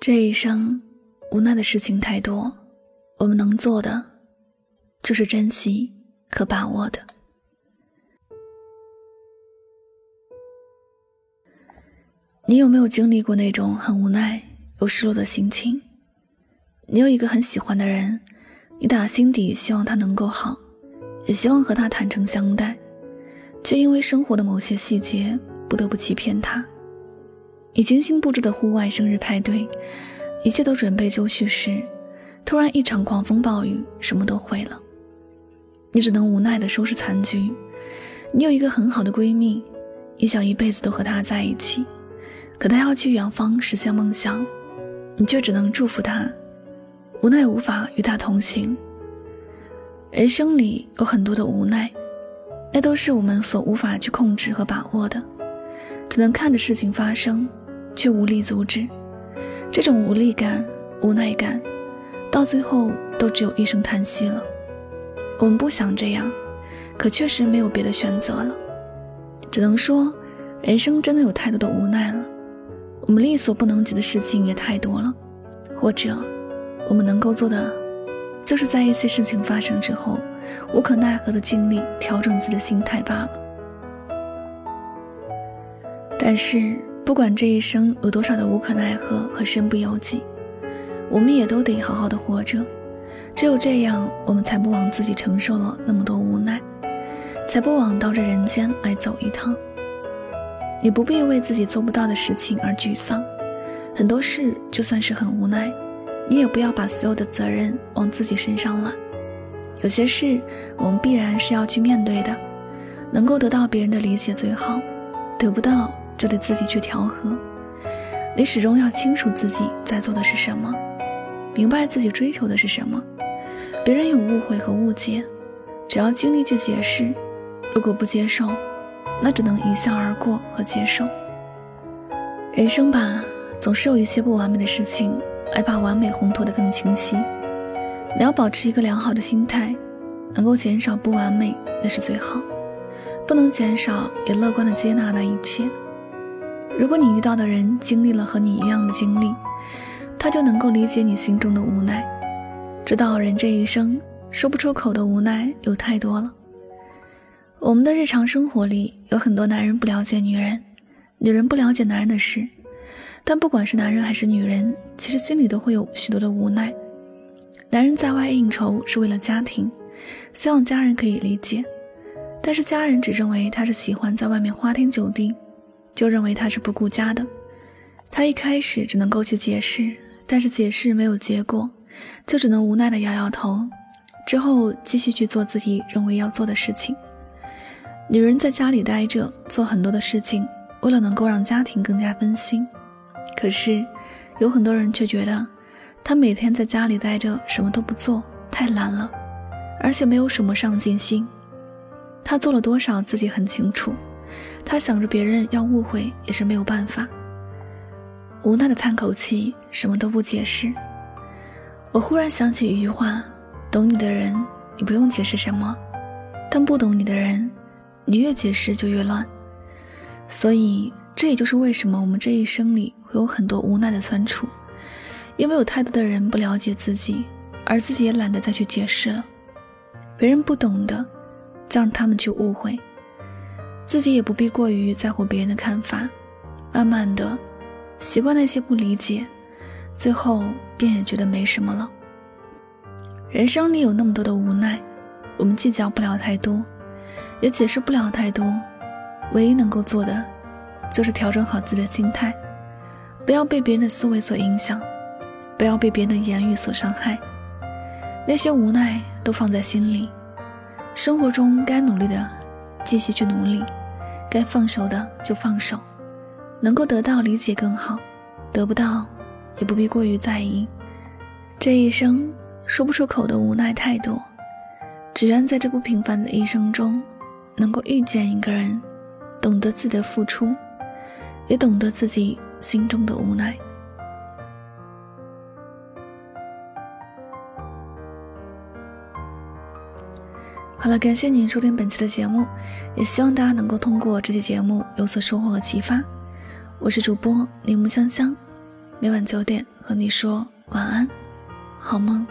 这一生，无奈的事情太多，我们能做的，就是珍惜可把握的。你有没有经历过那种很无奈又失落的心情？你有一个很喜欢的人，你打心底希望他能够好，也希望和他坦诚相待，却因为生活的某些细节不得不欺骗他。你精心布置的户外生日派对，一切都准备就绪时，突然一场狂风暴雨，什么都毁了。你只能无奈地收拾残局。你有一个很好的闺蜜，你想一辈子都和她在一起。可她要去远方实现梦想，你却只能祝福她，无奈无法与她同行。人生里有很多的无奈，那都是我们所无法去控制和把握的，只能看着事情发生，却无力阻止。这种无力感、无奈感，到最后都只有一声叹息了。我们不想这样，可确实没有别的选择了，只能说，人生真的有太多的无奈了。我们力所不能及的事情也太多了，或者，我们能够做的，就是在一些事情发生之后，无可奈何的尽力调整自己的心态罢了。但是，不管这一生有多少的无可奈何和身不由己，我们也都得好好的活着。只有这样，我们才不枉自己承受了那么多无奈，才不枉到这人间来走一趟。你不必为自己做不到的事情而沮丧，很多事就算是很无奈，你也不要把所有的责任往自己身上揽。有些事我们必然是要去面对的，能够得到别人的理解最好，得不到就得自己去调和。你始终要清楚自己在做的是什么，明白自己追求的是什么。别人有误会和误解，只要尽力去解释，如果不接受。那只能一笑而过和接受。人生吧，总是有一些不完美的事情，来把完美烘托得更清晰。你要保持一个良好的心态，能够减少不完美那是最好，不能减少也乐观的接纳那一切。如果你遇到的人经历了和你一样的经历，他就能够理解你心中的无奈，知道人这一生说不出口的无奈有太多了。我们的日常生活里有很多男人不了解女人，女人不了解男人的事，但不管是男人还是女人，其实心里都会有许多的无奈。男人在外应酬是为了家庭，希望家人可以理解，但是家人只认为他是喜欢在外面花天酒地，就认为他是不顾家的。他一开始只能够去解释，但是解释没有结果，就只能无奈的摇摇头，之后继续去做自己认为要做的事情。女人在家里待着，做很多的事情，为了能够让家庭更加温馨。可是，有很多人却觉得，她每天在家里待着，什么都不做，太懒了，而且没有什么上进心。她做了多少，自己很清楚。他想着别人要误会，也是没有办法。无奈的叹口气，什么都不解释。我忽然想起一句话：懂你的人，你不用解释什么；但不懂你的人。你越解释就越乱，所以这也就是为什么我们这一生里会有很多无奈的酸楚，因为有太多的人不了解自己，而自己也懒得再去解释了。别人不懂的，就让他们去误会，自己也不必过于在乎别人的看法。慢慢的，习惯那些不理解，最后便也觉得没什么了。人生里有那么多的无奈，我们计较不了太多。也解释不了太多，唯一能够做的，就是调整好自己的心态，不要被别人的思维所影响，不要被别人的言语所伤害。那些无奈都放在心里，生活中该努力的继续去努力，该放手的就放手，能够得到理解更好，得不到也不必过于在意。这一生说不出口的无奈太多，只愿在这不平凡的一生中。能够遇见一个人，懂得自己的付出，也懂得自己心中的无奈。好了，感谢您收听本期的节目，也希望大家能够通过这期节目有所收获和启发。我是主播铃木香香，每晚九点和你说晚安，好梦。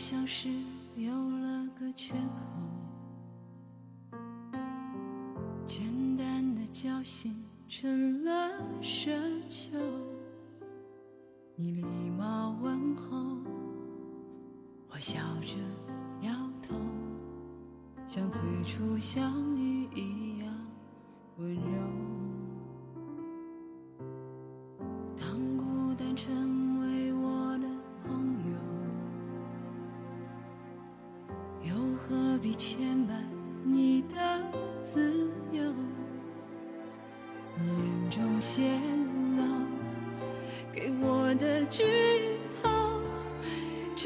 像是有了个缺口，简单的交心成了奢求。你礼貌问候，我笑着摇头，像最初相遇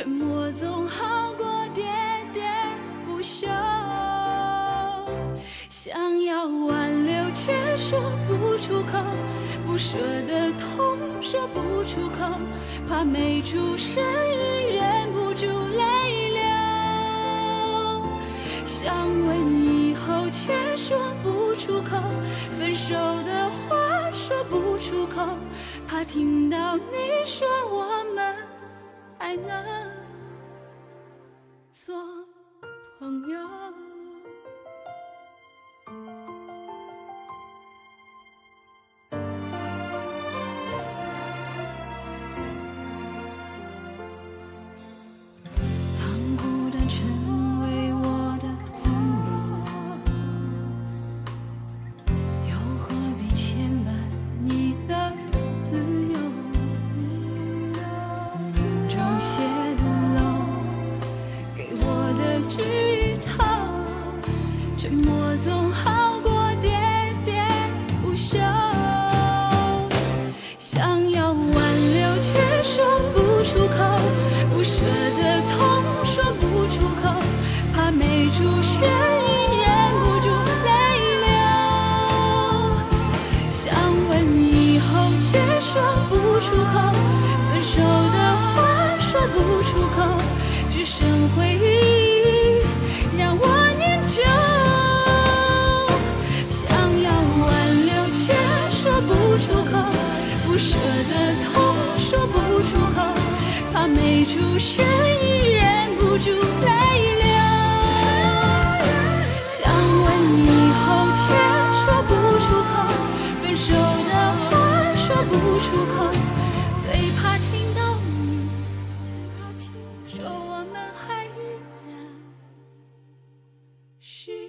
沉默总好过喋喋不休。想要挽留却说不出口，不舍的痛说不出口，怕没出声音忍不住泪流。想问以后，却说不出口；分手的话说不出口，怕听到你说我们还能做朋友。谢。生辉 She